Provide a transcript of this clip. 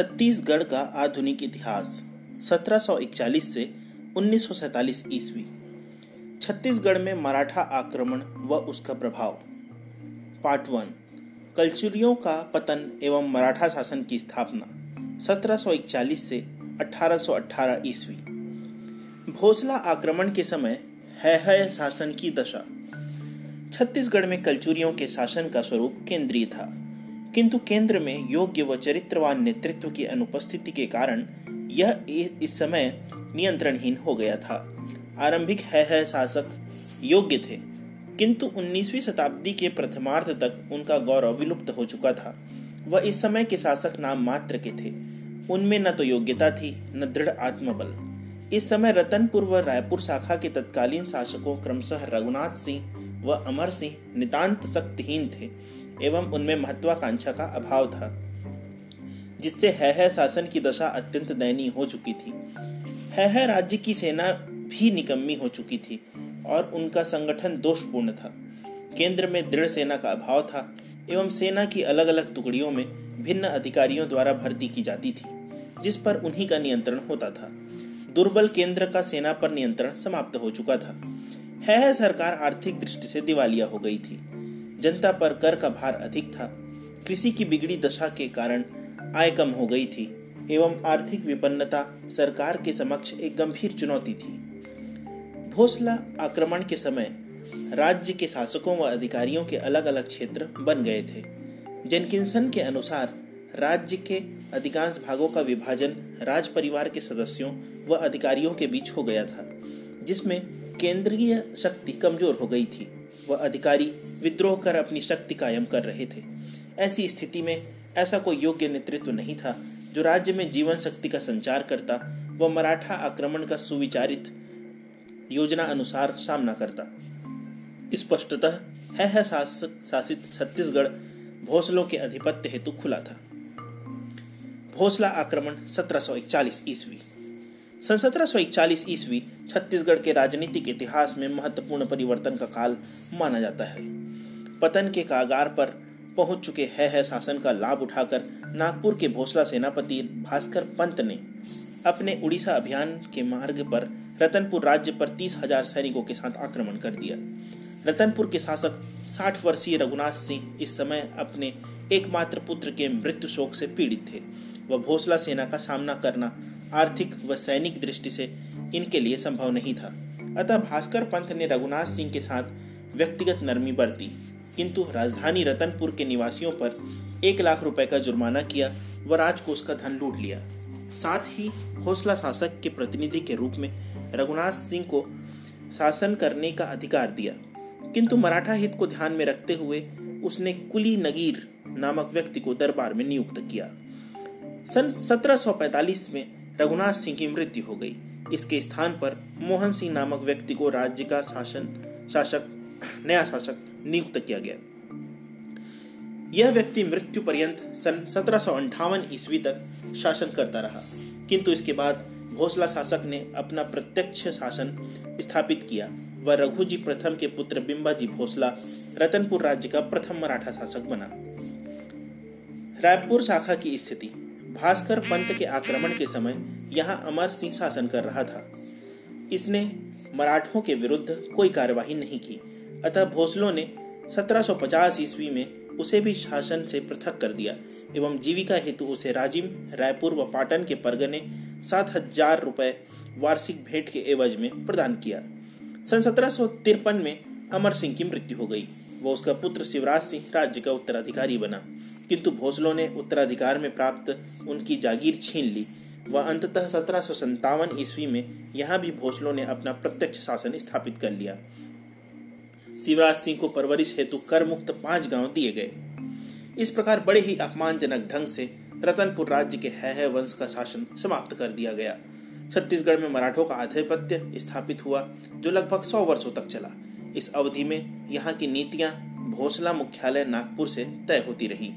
छत्तीसगढ़ का आधुनिक इतिहास 1741 से 1947 ईस्वी। छत्तीसगढ़ में मराठा आक्रमण व उसका प्रभाव। पार्ट वन कलचुरियों का पतन एवं मराठा शासन की स्थापना 1741 से 1818 ईस्वी। भोसला आक्रमण के समय है, है शासन की दशा। छत्तीसगढ़ में कलचुरियों के शासन का स्वरूप केंद्रीय था। किंतु केंद्र में योग्य व चरित्रवान नेतृत्व की अनुपस्थिति के कारण यह इस समय नियंत्रणहीन हो गया था। आरंभिक है, है शासक योग्य थे किंतु 19वीं शताब्दी के प्रथमार्ध तक उनका गौरव विलुप्त हो चुका था। वह इस समय के शासक नाम मात्र के थे। उनमें न तो योग्यता थी न दृढ़ आत्मबल। इस समय रतनपुर व रायपुर शाखा के तत्कालीन शासकों क्रमशः रघुनाथ सिंह व अमर सिंह नितांत शक्तिहीन थे। एवं उनमें महत्वाकांक्षा का अभाव था जिससे है, है शासन की दशा अत्यंत दयनीय हो चुकी थी। है, है राज्य की सेना भी निकम्मी हो चुकी थी और उनका संगठन दोषपूर्ण था। केंद्र में दृढ़ सेना का अभाव था एवं सेना की अलग अलग टुकड़ियों में भिन्न अधिकारियों द्वारा भर्ती की जाती थी जिस पर उन्हीं का नियंत्रण होता था। दुर्बल केंद्र का सेना पर नियंत्रण समाप्त हो चुका था। है, है सरकार आर्थिक दृष्टि से दिवालिया हो गई थी। जनता पर कर का भार अधिक था। कृषि की बिगड़ी दशा के कारण आय कम हो गई थी एवं आर्थिक विपन्नता सरकार के समक्ष एक गंभीर चुनौती थी। भोसला आक्रमण के समय राज्य के शासकों व अधिकारियों के अलग अलग क्षेत्र बन गए थे। जेनकिंसन के अनुसार राज्य के अधिकांश भागों का विभाजन राज परिवार के सदस्यों व अधिकारियों के बीच हो गया था, जिसमें केंद्रीय शक्ति कमज़ोर हो गई थी। वह अधिकारी विद्रोह कर अपनी शक्ति कायम कर रहे थे। ऐसी स्थिति में ऐसा कोई योग्य नेतृत्व नहीं था जो राज्य में जीवन शक्ति का संचार करता व मराठा आक्रमण का सुविचारित योजना अनुसार सामना करता। स्पष्टतः है, है शासित छत्तीसगढ़ भोसलों के अधिपत्य हेतु खुला था। भोसला आक्रमण 1741 ईस्वी सन सत्रह ईस्वी छत्तीसगढ़ के राजनीतिक इतिहास में महत्वपूर्ण परिवर्तन का काल माना जाता है। पतन के कागार पर पहुँच चुके है, है शासन का लाभ उठाकर नागपुर के भोसला सेनापति भास्कर पंत ने अपने उड़ीसा अभियान के मार्ग पर रतनपुर राज्य पर तीस हज़ार सैनिकों के साथ आक्रमण कर दिया। रतनपुर के शासक 60 वर्षीय रघुनाथ सिंह इस समय अपने एकमात्र पुत्र के मृत्यु शोक से पीड़ित थे। वह भोसला सेना का सामना करना आर्थिक व सैनिक दृष्टि से इनके लिए संभव नहीं था। अतः भास्कर पंथ ने रघुनाथ सिंह के साथ व्यक्तिगत नरमी बरती। किंतु राजधानी रतनपुर के निवासियों पर एक लाख रुपए का जुर्माना किया व राजकोष का धन लूट लिया। साथ ही हौसला शासक के प्रतिनिधि के रूप में रघुनाथ सिंह को शासन करने का अधिकार दिया। किंतु मराठा हित को ध्यान में रखते हुए उसने कुली नगीर नामक व्यक्ति को दरबार में नियुक्त किया। सन 1745 में रघुनाथ सिंह की मृत्यु हो गई। इसके स्थान पर मोहन सिंह नामक व्यक्ति को राज्य का शासन, शासक, नया शासक नियुक्त किया गया। यह व्यक्ति मृत्यु पर्यंत सन सत्रह ईस्वी तक शासन करता रहा। किंतु इसके बाद भोसला शासक ने अपना प्रत्यक्ष शासन स्थापित किया। व रघुजी प्रथम के पुत्र बिंबाजी भोसला रतनपुर राज्य का प्रथम मराठा शासक बना। रायपुर शाखा की स्थिति भास्कर पंत के आक्रमण के समय यहाँ अमर सिंह शासन कर रहा था। इसने मराठों के विरुद्ध कोई कार्यवाही नहीं की। अतः भोसलों ने 1750 ईस्वी में उसे भी शासन से पृथक कर दिया एवं जीविका हेतु उसे राजिम, रायपुर व पाटन के परगने सात हज़ार रुपये वार्षिक भेंट के एवज में प्रदान किया। सन सत्रह में अमर सिंह की मृत्यु हो गई। वह उसका पुत्र शिवराज सिंह राज्य का उत्तराधिकारी बना। किंतु भोसलों ने उत्तराधिकार में प्राप्त उनकी जागीर छीन ली। व अंततः सत्रह ईस्वी में यहाँ भी भोसलों ने अपना प्रत्यक्ष शासन स्थापित कर लिया। शिवराज सिंह को परवरिश हेतु कर मुक्त पाँच गाँव दिए गए। इस प्रकार बड़े ही अपमानजनक ढंग से रतनपुर राज्य के है, है वंश का शासन समाप्त कर दिया गया। छत्तीसगढ़ में मराठों का आधिपत्य स्थापित हुआ जो लगभग सौ वर्षों तक चला। इस अवधि में यहाँ की नीतियाँ भोसला मुख्यालय नागपुर से तय होती रही।